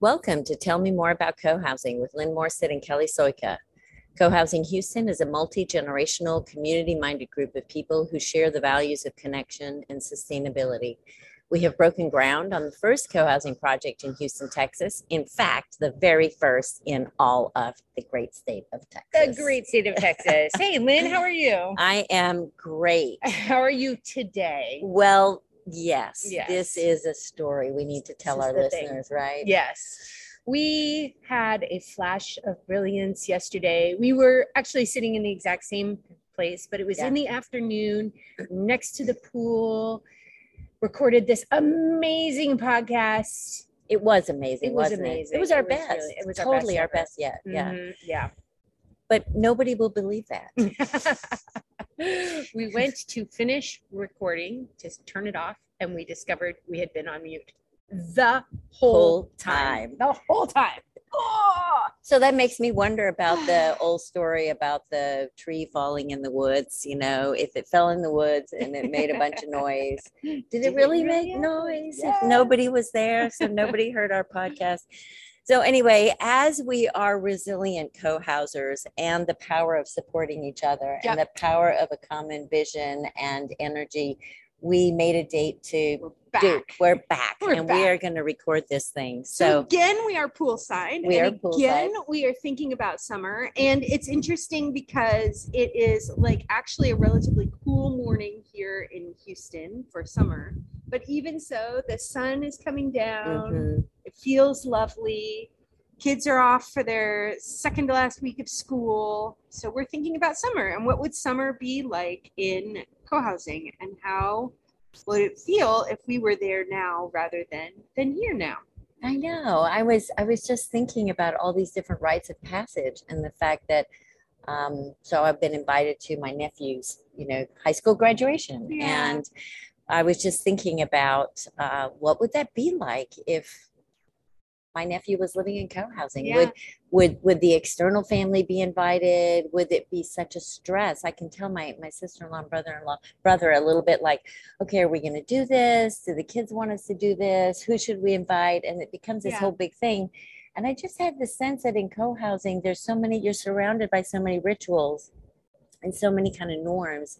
Welcome to Tell Me More About Co-Housing with Lynn Morset and Kelly Soika. Co-Housing Houston is a multi-generational, community-minded group of people who share the values of connection and sustainability. We have broken ground on the first co-housing project in Houston, Texas. In fact, the very first in all of the great state of Texas. The great state of Texas. Hey, Lynn, how are you? I am great. How are you today? Well, yes, Yes. this is a story we need to tell our is the thing. listeners, right? Yes. We had a flash of brilliance yesterday. We were actually sitting in the exact same place, but it was in the afternoon next to the pool. Recorded this amazing podcast. It was amazing. It was wasn't amazing. It was our It was best. really- it was our totally best our best yet. Yeah. Mhm, Yeah. But nobody will believe that. we went to finish recording to turn it off and we discovered we had been on mute the whole Whole time. time. The whole time. Oh, So that makes me wonder about the old story about the tree falling in the woods. You know, if it fell in the woods and it made a bunch of noise, did Did it it really really make happen? noise Yeah. if nobody was there? So nobody heard our podcast. So anyway, as we are resilient co-housers and the power of supporting each other and the power of a common vision and energy, we made a date to we're back. do. We're back We're and we are going to record this thing. So, So again, we are poolside. We and are poolside. Again, we are thinking about summer, and it's interesting because it is like actually a relatively cool morning here in Houston for summer. But even so, the sun is coming down. mhm. It feels lovely. Kids are off for their second to last week of school. So we're thinking about summer and what would summer be like in co-housing and how would it feel if we were there now rather than than here now? I know. I was I was just thinking about all these different rites of passage and the fact that um, so I've been invited to my nephew's, you know, high school graduation, Yeah. and I was just thinking about uh, what would that be like if my nephew was living in co-housing. Yeah. Would would would the external family be invited? Would it be such a stress? I can tell my my sister-in-law and brother-in-law brother a little bit like, okay, are we going to do this? Do the kids want us to do this? Who should we invite? And it becomes this Yeah. whole big thing. And I just had the sense that in co-housing, there's so many. You're surrounded by so many rituals and so many kind of norms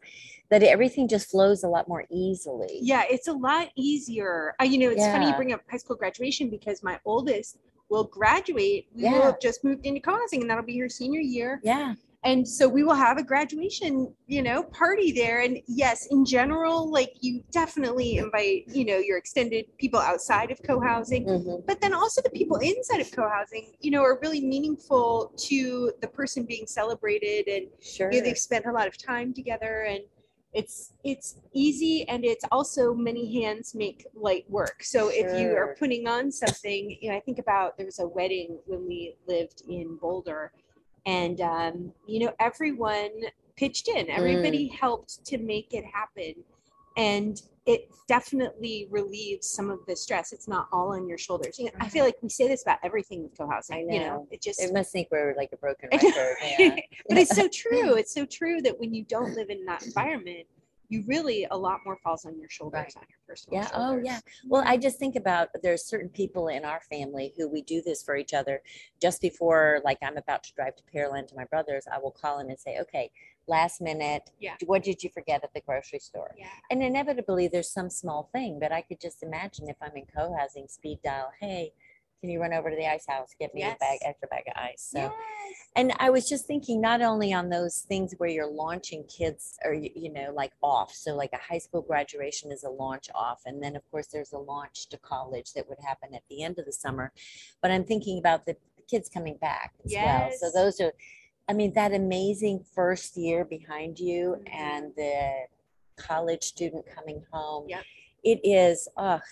that everything just flows a lot more easily. Yeah, it's a lot easier. Uh, you know, it's funny you bring up high school graduation because my oldest will graduate. We will have just moved into co-housing and that'll be her senior year. Yeah. And so we will have a graduation, you know, party there. And yes, in general, like you definitely invite, you know, your extended people outside of co-housing. Mhm. But then also the people inside of co-housing, you know, are really meaningful to the person being celebrated and Sure. you know, they've spent a lot of time together and it's it's easy and it's also many hands make light work so if you are putting on something you know i think about there was a wedding when we lived in boulder and um, you know everyone pitched in everybody helped to make it happen and it definitely relieves some of the stress it's not all on your shoulders you know, i feel like we say this about everything with co-housing I you know. know it just It must think we're like a broken record. Yeah. but it's so true. It's so true that when you don't live in that environment, you really a lot more falls on your shoulders, Right. on your personal Yeah. Oh, yeah. Well, I just think about there's certain people in our family who we do this for each other. Just before, like, I'm about to drive to Pearland to my brother's, I will call him and say, okay, last minute, Yeah. what did you forget at the grocery store? Yeah. And inevitably, there's some small thing, but I could just imagine if I'm in co-housing, speed dial, hey, can you run over to the ice house, get me a bag, extra bag of ice? So, Yes. and I was just thinking not only on those things where you're launching kids or you know like off so like a high school graduation is a launch off and then of course there's a launch to college that would happen at the end of the summer but I'm thinking about the kids coming back as well so those are I mean that amazing first year behind you Mhm. and the college student coming home Yep. It is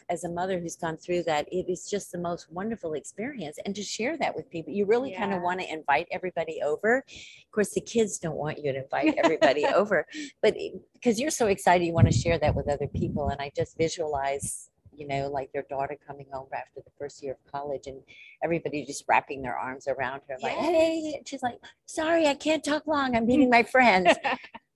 as a mother who's gone through that it is just the most wonderful experience and to share that with people you really kind of want to invite everybody over. Of course the kids don't want you to invite everybody over but because you're so excited you want to share that with other people and i just visualize you know like their daughter coming home after the first year of college and everybody just wrapping their arms around her like hey she's like sorry i can't talk long i'm meeting my friends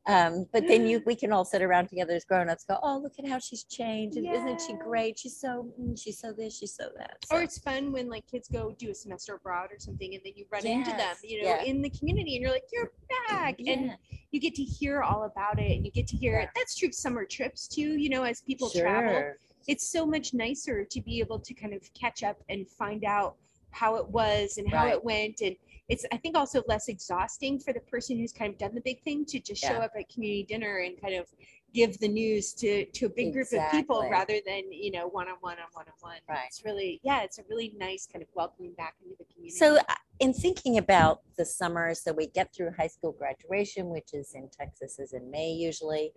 Um, but then you, we can all sit around together as grown-ups, go, oh, look at how she's changed. and Isn't she great? She's so, mm, she's so this, she's so that. Or it's fun when like kids go do a semester abroad or something, and then you run into them, you know, yeah. in the community, and you're like, "You're back," and you get to hear all about it, and you get to hear Yeah. that's true. Summer trips too, you know, as people travel, it's so much nicer to be able to kind of catch up and find out how it was and how Right. it went and it's i think also less exhausting for the person who's kind of done the big thing to just show up at community dinner and kind of give the news to to a big group of people rather than you know one-on-one on one-on-one Right. it's really yeah it's a really nice kind of welcoming back into the community So, uh, in thinking about the summer, so we get through high school graduation, which is in Texas, is in May usually.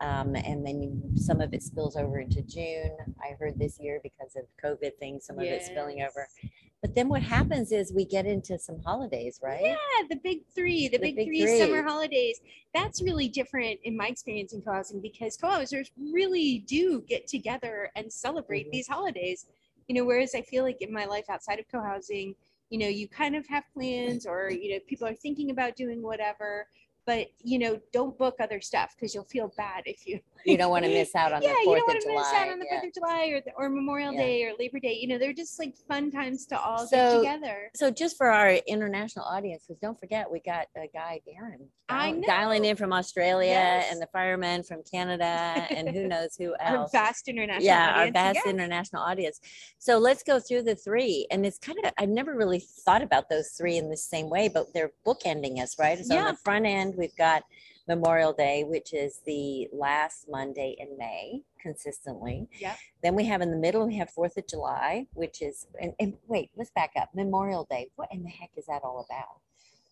Um, and then you, some of it spills over into June. I heard this year because of COVID things, some of it spilling over. But then what happens is we get into some holidays, right? Yeah, the big three, the, The big, big three, summer holidays. That's really different in my experience in co-housing because co-housers really do get together and celebrate Mhm. these holidays. You know, whereas I feel like in my life outside of co-housing, you know, you kind of have plans or, you know, people are thinking about doing whatever, but you know, don't book other stuff because you'll feel bad if you You don't want to miss out on yeah, the you Fourth don't want to miss out on the yeah. Fourth of July or the, or Memorial Yeah. Day or Labor Day. You know, they're just like fun times to all So, get together. So just for our international audience, because don't forget we got a guy Darren I dial- dialing in from Australia Yes. and the firemen from Canada and who knows who else Our vast international yeah, our vast international audience. So let's go through the three, and it's kind of I've never really thought about those three in the same way, but they're bookending us, right? So on Yeah. the front end, we've got Memorial Day, which is the last Monday in May, consistently. Yep. Then we have in the middle, we have Fourth of July, which is and, and wait, let's back up. Memorial Day. What in the heck is that all about?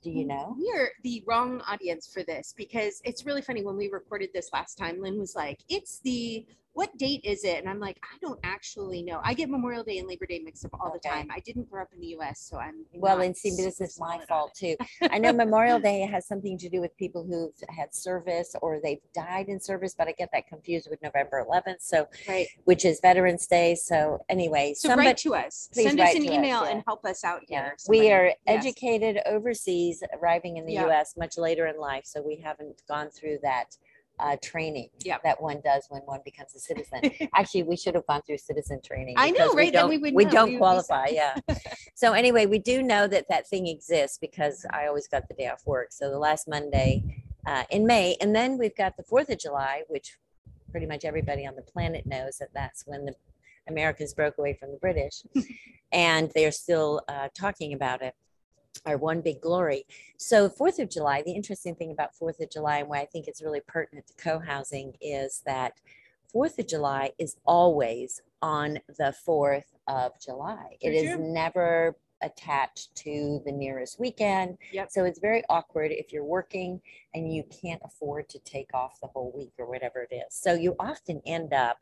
Do you mm, know? We're the wrong audience for this because it's really funny when we recorded this last time. Lynn was like, "It's the what date is it?" And I'm like, "I don't actually know. I get Memorial Day and Labor Day mixed up all the time. I didn't grow up in the U.S., so I'm Well, and see, this is my fault too. I know Memorial Day has something to do with people who've had service or they've died in service, but I get that confused with November 11th. So. Right. which is Veterans Day. So, anyway, So somebody, write to us. please Send us an to us, email yeah. and help us out yeah, here. we are Yes. educated overseas, arriving in the Yeah. U.S. much later in life, so we haven't gone through that. Uh, training Yep. that one does when one becomes a citizen. Actually, we should have gone through citizen training. I know, because right? Then don't- we would we know. don't We would be qualify. Yeah. So anyway, we do know that that thing exists because I always got the day off work. So the last Monday uh, in May, and then we've got the Fourth of July, which pretty much everybody on the planet knows that that's when the Americans broke away from the British, and they're still uh, talking about it. Our one big glory. So Fourth of July. The interesting thing about Fourth of July and why I think it's really pertinent to co-housing is that Fourth of July is always on the Fourth of July. It is never attached to the nearest weekend. Yep. So it's very awkward if you're working and you can't afford to take off the whole week or whatever it is. So you often end up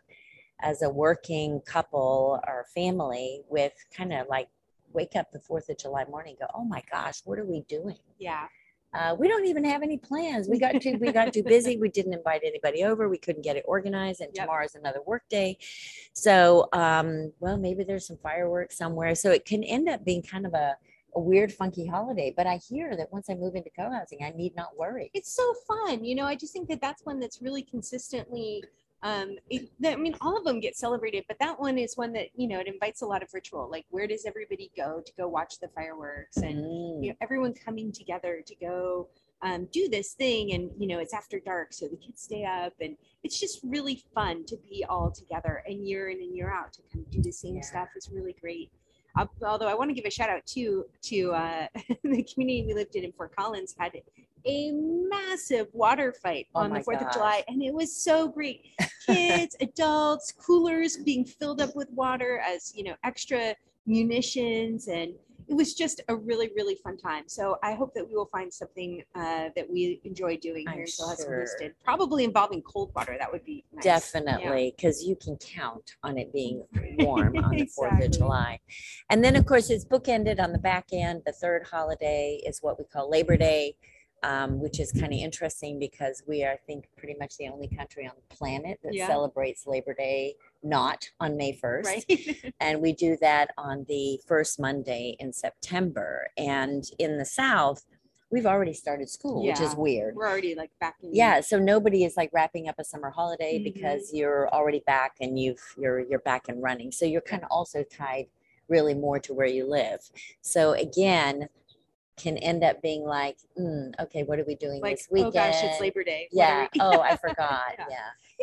as a working couple or family with kind of like wake up the 4th of July morning and go, oh my gosh, what are we doing? Yeah. Uh, we don't even have any plans. We got too we got too busy. We didn't invite anybody over. We couldn't get it organized, and Yep. tomorrow's another work day. So, um, well, maybe there's some fireworks somewhere. So it can end up being kind of a, a weird, funky holiday. But I hear that once I move into co-housing, I need not worry. it's so fun you know i just think that that's one that's really consistently um it, i mean all of them get celebrated but that one is one that you know it invites a lot of ritual like where does everybody go to go watch the fireworks and Mm. you know everyone coming together to go um, do this thing and you know it's after dark so the kids stay up and it's just really fun to be all together and year in and year out to kind of do the same Yeah. stuff is really great although i want to give a shout out to to uh, the community we lived in in fort collins had a massive water fight Oh on the fourth of july and it was so great. Kids adults coolers being filled up with water as you know extra munitions and it was just a really really fun time so i hope that we will find something uh, that we enjoy doing I'm here in co-housing sure. Houston. probably involving cold water that would be nice. Definitely, because you can count on it being warm on the Fourth of July. And then, of course, it's bookended on the back end. The third holiday is what we call Labor Day, um, which is kind of interesting because we are, I think, pretty much the only country on the planet that Yeah. celebrates Labor Day not on May 1st. right And we do that on the first Monday in September. And in the South, we've already started school, which is weird. We're already like back in. Yeah, so nobody is like wrapping up a summer holiday Mhm. because you're already back and you've you're you're back and running. So you're kind of also tied really more to where you live. So again, can end up being like, mm, okay, what are we doing Like, this weekend? oh gosh, it's Labor Day. Yeah. oh, I forgot. Yeah. yeah.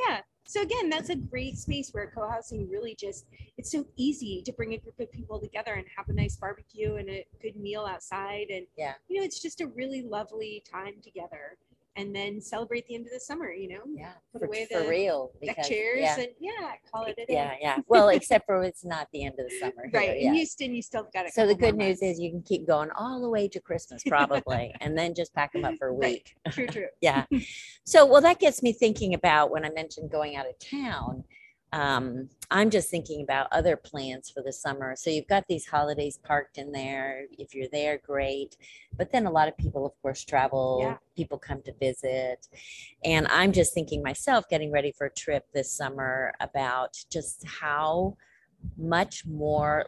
yeah. So again, that's a great space where co-housing really just it's so easy to bring a group of people together and have a nice barbecue and a good meal outside and Yeah. you know it's just a really lovely time together and then celebrate the end of the summer, you know. Yeah. Put For, away for the real. Deck because- chairs yeah. and yeah, call it a day. yeah, yeah. Well, except for it's not the end of the summer. Right. Here, In yeah. Houston, you still got it. So the good news is you can keep going all the way to Christmas probably, and then just pack them up for a Right. week. true, true. yeah. So, well, that gets me thinking about when I mentioned going out of town. Um, I'm just thinking about other plans for the summer. So you've got these holidays parked in there. If you're there, great. But then a lot of people, of course, travel. Yeah. People come to visit, and I'm just thinking myself, getting ready for a trip this summer about just how much more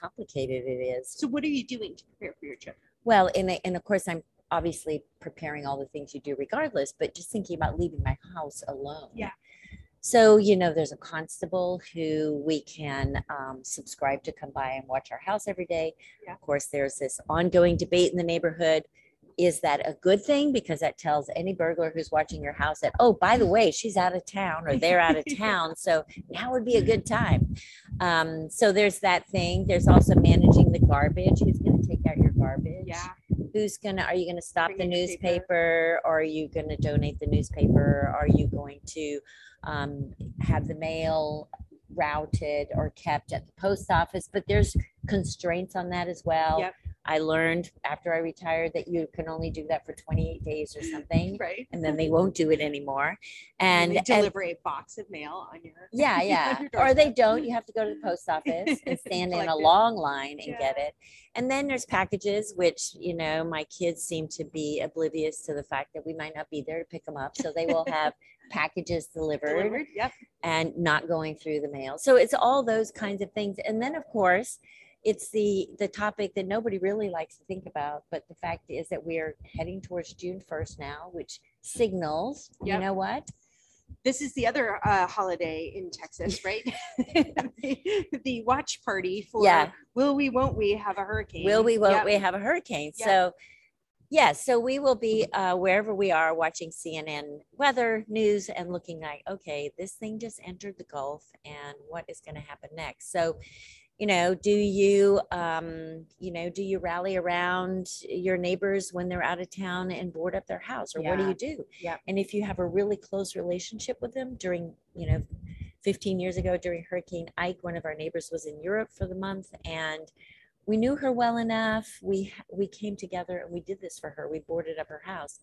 complicated it is So what are you doing to prepare for your trip? well, and and of course, I'm obviously preparing all the things you do regardless, but just thinking about leaving my house alone. Yeah. So you know, there's a constable who we can um, subscribe to come by and watch our house every day. Yeah. Of course, there's this ongoing debate in the neighborhood. Is that a good thing? Because that tells any burglar who's watching your house that, oh, by the way, she's out of town or they're out of town. So now would be a good time. Um, so there's that thing. There's also managing the garbage. Who's going to take out your garbage? Yeah. Who's gonna are you gonna stop the newspaper? Or are you gonna donate the newspaper? Are you going to um, have the mail routed or kept at the post office? But there's constraints on that as well. Yep. I learned after i retired that you can only do that for 28 days or something Right. and then they won't do it anymore and, they and deliver a box of mail on your yeah, yeah. your Or they don't. You have to go to the post office and stand in a long line and get it. And then there's packages, which, you know, my kids seem to be oblivious to the fact that we might not be there to pick them up. So they will have packages delivered, delivered. Yep. and not going through the mail. So it's all those kinds of things. And then, of course, it's the the topic that nobody really likes to think about, but the fact is that we are heading towards June 1st now, which signals, you know what? This is the other uh, holiday in Texas, right? the, the watch party for Yeah. will we, won't we have a hurricane? Will we, won't Yep. we have a hurricane? Yep. So, yes, so we will be uh, wherever we are watching CNN weather news and looking like, okay, this thing just entered the Gulf and what is going to happen next? So, you know, do you, um, you know, do you rally around your neighbors when they're out of town and board up their house, or what do you do? yeah And if you have a really close relationship with them during, you know, 15 years ago during Hurricane Ike, one of our neighbors was in Europe for the month and we knew her well enough. We we came together and we did this for her. We boarded up her house.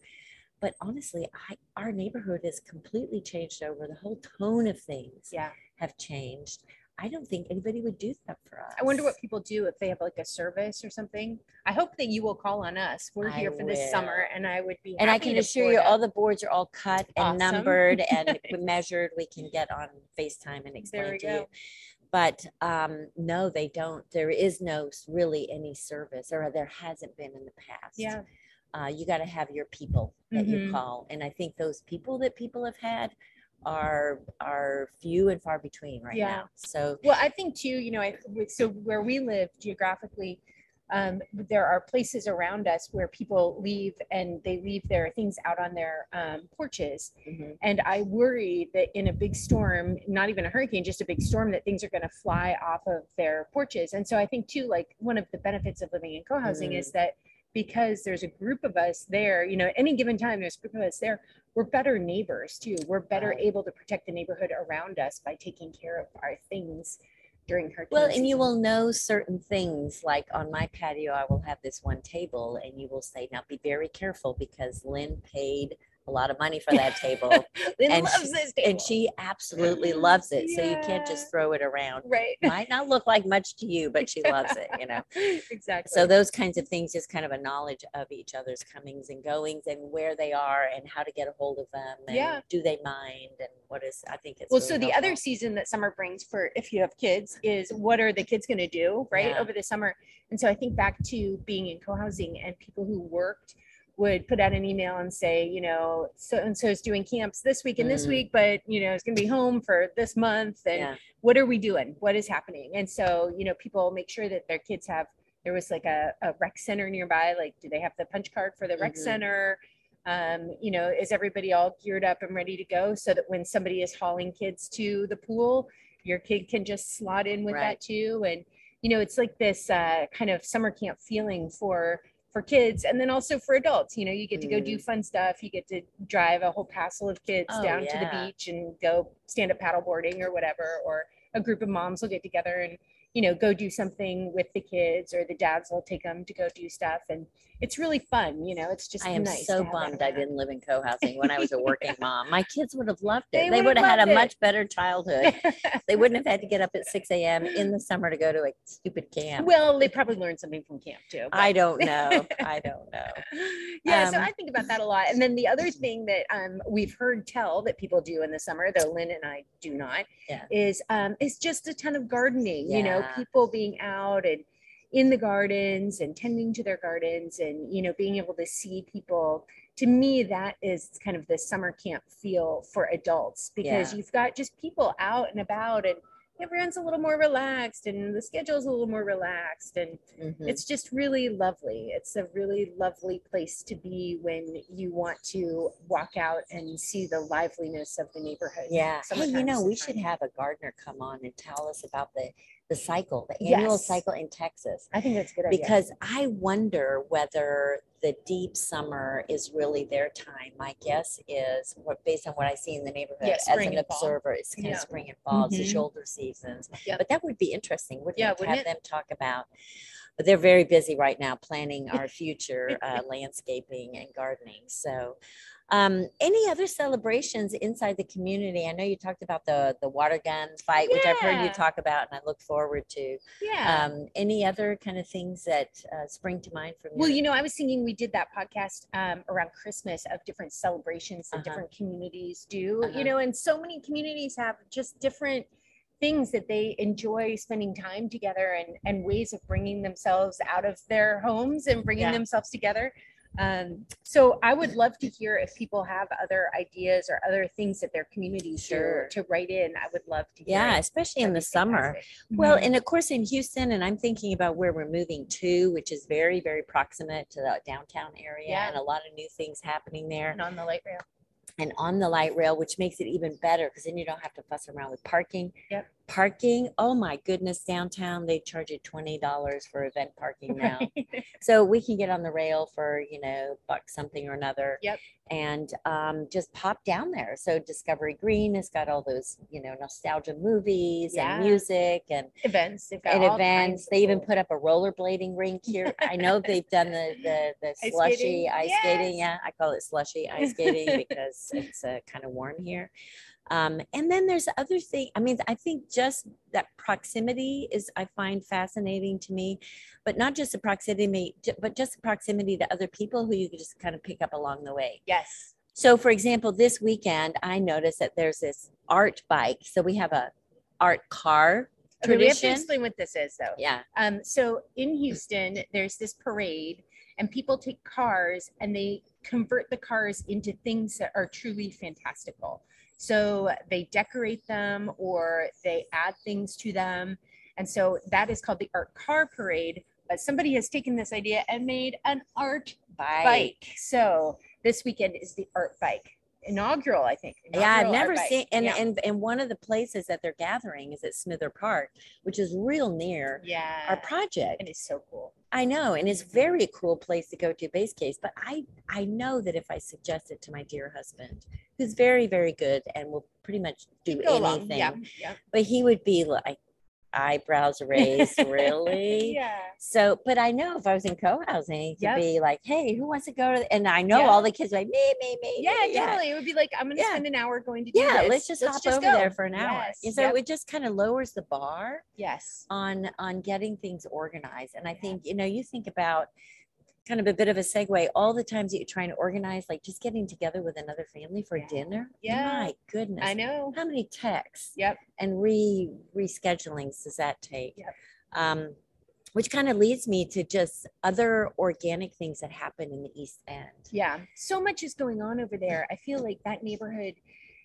But honestly, I our neighborhood has completely changed over. The whole tone of things Yeah. have changed. I don't think anybody would do that for us. I wonder what people do if they have like a service or something. I hope that you will call on us. We're I here for this summer and I would be and I can assure you, up. all the boards are all cut and Awesome. numbered and measured. We can get on FaceTime and explain to you. go. But um, no, they don't. There is no really any service, or there hasn't been in the past. Yeah. uh, you got to have your people that you Mhm. call, and I think those people that people have had are are few and far between right Yeah. now. So Well, I think too, you know, I, so where we live geographically, um, there are places around us where people leave and they leave their things out on their um, porches. mhm, And I worry that in a big storm, not even a hurricane, just a big storm, that things are going to fly off of their porches. And so I think too, like one of the benefits of living in co-housing Mm. is that because there's a group of us there, you know, at any given time, there's a group of us there, we're better neighbors too. We're better able to protect the neighborhood around us by taking care of our things during hurricane well, and you will know certain things. Like on my patio, I will have this one table, and you will say, "Now be very careful because Lynn paid a lot of money for that table. And loves she- this and she absolutely loves it. So you can't just throw it around. right. Might not look like much to you, but she loves it, you know. exactly. So those kinds of things, just kind of a knowledge of each other's comings and goings and where they are and how to get a hold of them. And Yeah. do they mind and what is I think it's well, really so the other season that summer brings for if you have kids is what are the kids going to do right Yeah. over the summer? And so I think back to being in co-housing and people who worked would put out an email and say, you know, so and so is doing camps this week and this Mm. week, but you know, it's going to be home for this month and Yeah. what are we doing? What is happening? And so, you know, people make sure that their kids have there was like a, a rec center nearby. Like, do they have the punch card for the rec Mhm. center? Um, you know, is everybody all geared up and ready to go so that when somebody is hauling kids to the pool, your kid can just slot in with Right. that too. And, you know, it's like this uh, kind of summer camp feeling for for kids and then also for adults you know you get to go do mm. fun stuff you get to drive a whole passel of kids Oh, down to the beach and go stand up paddleboarding or whatever or a group of moms will get together and you know go do something with the kids or the dads will take them to go do stuff and it's really fun you know it's just I am nice so bummed I didn't live in co-housing when I was a working mom. My kids would have loved it. They would would have had a it. much better childhood. They wouldn't have had to get up at 6 a.m. in the summer to go to a stupid camp. well they probably learned something from camp too but- I don't know. I don't know. yeah, so Um, I think about that a lot. And then the other thing that um, we've heard tell that people do in the summer, though Lynn and I do not, Yeah. is um, is just a ton of gardening. You know, people being out and in the gardens and tending to their gardens, and you know, being able to see people. To me, that is kind of the summer camp feel for adults because Yeah. you've got just people out and about and. Everyone's a little more relaxed and the schedule's a little more relaxed and Mhm. it's just really lovely. It's a really lovely place to be when you want to walk out and see the liveliness of the neighborhood. Yeah. Hey, you know, we should have a gardener come on and tell us about the the cycle, the annual Yes. cycle in Texas. I think that's a good idea. Because I wonder whether the deep summer is really their time. My guess is, what based on what I see in the neighborhood Yeah, as an and fall. observer, it's kind Yeah. of spring and fall, it's the Mhm. shoulder seasons. Yep. But that would be interesting, wouldn't Yeah, it? Wouldn't have it? them talk about. But they're very busy right now planning our future uh, landscaping and gardening. So, um, any other celebrations inside the community? I know you talked about the the water gun fight, which I've heard you talk about, and I look forward to. yeah. Um, any other kind of things that uh, spring to mind for from well, you know, I was thinking we did that podcast um, around Christmas of different celebrations that Uh-huh. different communities do, Uh-huh. you know, and so many communities have just different things that they enjoy spending time together and, and ways of bringing themselves out of their homes and bringing Yeah. themselves together. Um, so I would love to hear if people have other ideas or other things that their communities Sure. do to write in. I would love to hear. yeah, especially in the summer. fantastic. Well, and of course in Houston, and I'm thinking about where we're moving to, which is very, very proximate to the downtown area, Yeah. and a lot of new things happening there, and on the light rail. and on the light rail, which makes it even better because then you don't have to fuss around with parking. Yep. Parking, oh my goodness, downtown they charge you twenty dollars for event parking now. So we can get on the rail for, you know, buck something or another. Yep. And um, just pop down there. So Discovery Green has got all those, you know, nostalgia movies Yeah. and music and, events. They've got and events. They even put up a rollerblading rink here. I know they've done the the, the Ice slushy skating? ice skating. Yeah, I call it slushy ice skating because it's uh, kind of warm here. Um, and then there's other thing. I mean, I think just that proximity is I find fascinating to me, but not just the proximity, but just the proximity to other people who you can just kind of pick up along the way. Yes. So, for example, this weekend I noticed that there's this art bike. So we have a art car Okay, we have to explain what this is though. Yeah. Um, so in Houston, there's this parade, and people take cars and they convert the cars into things that are truly fantastical. So they decorate them or they add things to them. And so that is called the art car parade. But somebody has taken this idea and made an art Bike. bike. So this weekend is the art bike inaugural, I think. Yeah, I've never seen, and, yeah. and and one of the places that they're gathering is at Smither Park, which is real near yeah, our project. it is so cool. I know, and it's very cool place to go to base case. But I I know that if I suggest it to my dear husband, who's very very good and will pretty much do anything, Yeah, yeah. but he would be like, eyebrows raised. really? Yeah. So, but I know if I was in co-housing, to Yep. be like, "Hey, who wants to go to?" And I know Yeah. all the kids like me, me, me. Yeah, me," totally. It would be like, I'm gonna Yeah. spend an hour going to do Yeah, this. let's just hop over go. there for an hour. Yes, And so yep, it just kind of lowers the bar yes. on on getting things organized. And I Yeah. think you know, you think about kind of a bit of a segue. All the times that you're trying to organize, like just getting together with another family for Yeah. dinner. Yeah. my goodness. I know. How many texts? Yep. and re reschedulings does that take? Yep. Um, which kind of leads me to just other organic things that happen in the East End. Yeah. So much is going on over there. I feel like that neighborhood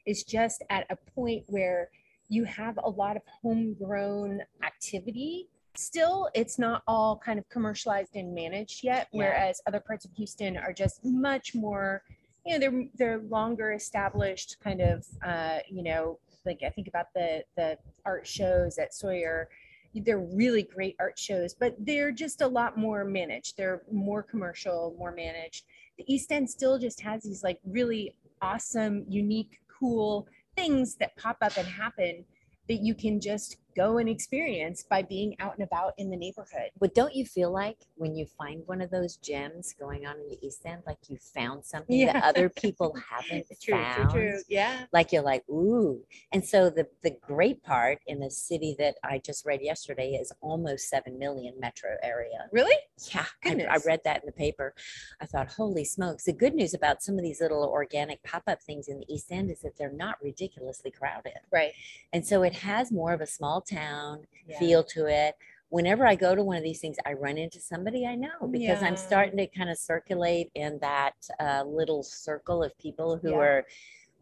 is just at a point where you have a lot of homegrown activity. Still, it's not all kind of commercialized and managed yet, Yeah. whereas other parts of Houston are just much more, you know, they're they're longer established kind of uh, you know, like I think about the the art shows at Sawyer. They're really great art shows, but they're just a lot more managed. They're more commercial, more managed the East End still just has these like really awesome, unique, cool things that pop up and happen that you can just go and experience by being out and about in the neighborhood. But don't you feel like when you find one of those gems going on in the East End, like you found something Yeah. that other people haven't found? True, true. Yeah. Like you're like, ooh. And so the the great part in the city that I just read yesterday is almost seven million metro area. Really? Yeah, I, I read that in the paper. I thought, holy smokes. The good news about some of these little organic pop up things in the East End is that they're not ridiculously crowded. Right. And so it has more of a small town Yeah. feel to it. Whenever I go to one of these things, I run into somebody I know because I'm starting to kind of circulate in that uh, little circle of people who Yeah. are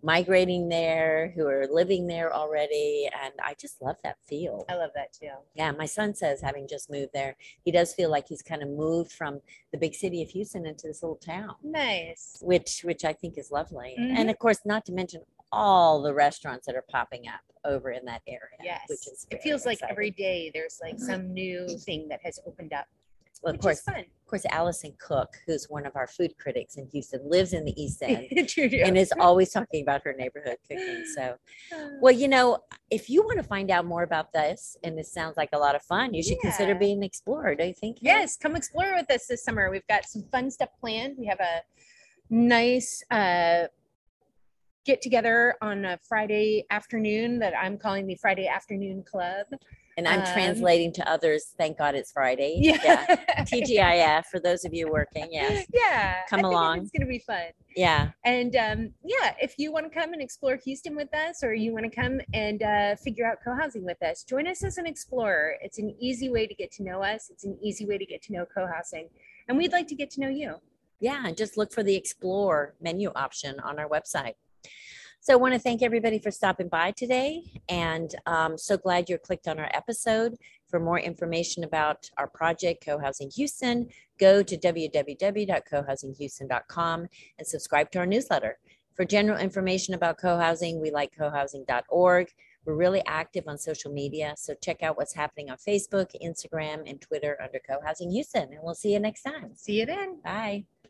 migrating there, who are living there already. And I just love that feel. I love that too. Yeah, my son says, having just moved there, he does feel like he's kind of moved from the big city of Houston into this little town, Nice. which which I think is lovely. Mhm. And of course, not to mention all the restaurants that are popping up over in that area. Yes. which is it feels like every day there's like some new thing that has opened up. Well, of course, of course, Alison Cook, who's one of our food critics in Houston, lives in the East End. And is always talking about her neighborhood cooking. So, well, you know, if you want to find out more about this, and this sounds like a lot of fun, you should consider being an explorer. Don't you think? Yes, come explore with us this summer. We've got some fun stuff planned. We have a nice uh, get together on a Friday afternoon that I'm calling the Friday Afternoon Club. And I'm Um, translating to others. Thank God it's Friday. Yeah. TGIF for those of you working. Yes. Yeah. Come I along. It's going to be fun. Yeah. And um, yeah, if you want to come and explore Houston with us, or you want to come and uh, figure out co-housing with us, join us as an explorer. It's an easy way to get to know us. It's an easy way to get to know co-housing, and we'd like to get to know you. Yeah. And just look for the explore menu option on our website. So I want to thank everybody for stopping by today. And um, so glad you clicked on our episode. For more information about our project, Co-Housing Houston, go to www.cohousinghouston.com and subscribe to our newsletter. For general information about co-housing, we like cohousing.org. We're really active on social media, so check out what's happening on Facebook, Instagram, and Twitter under Co-Housing Houston. And we'll see you next time. See you then. Bye.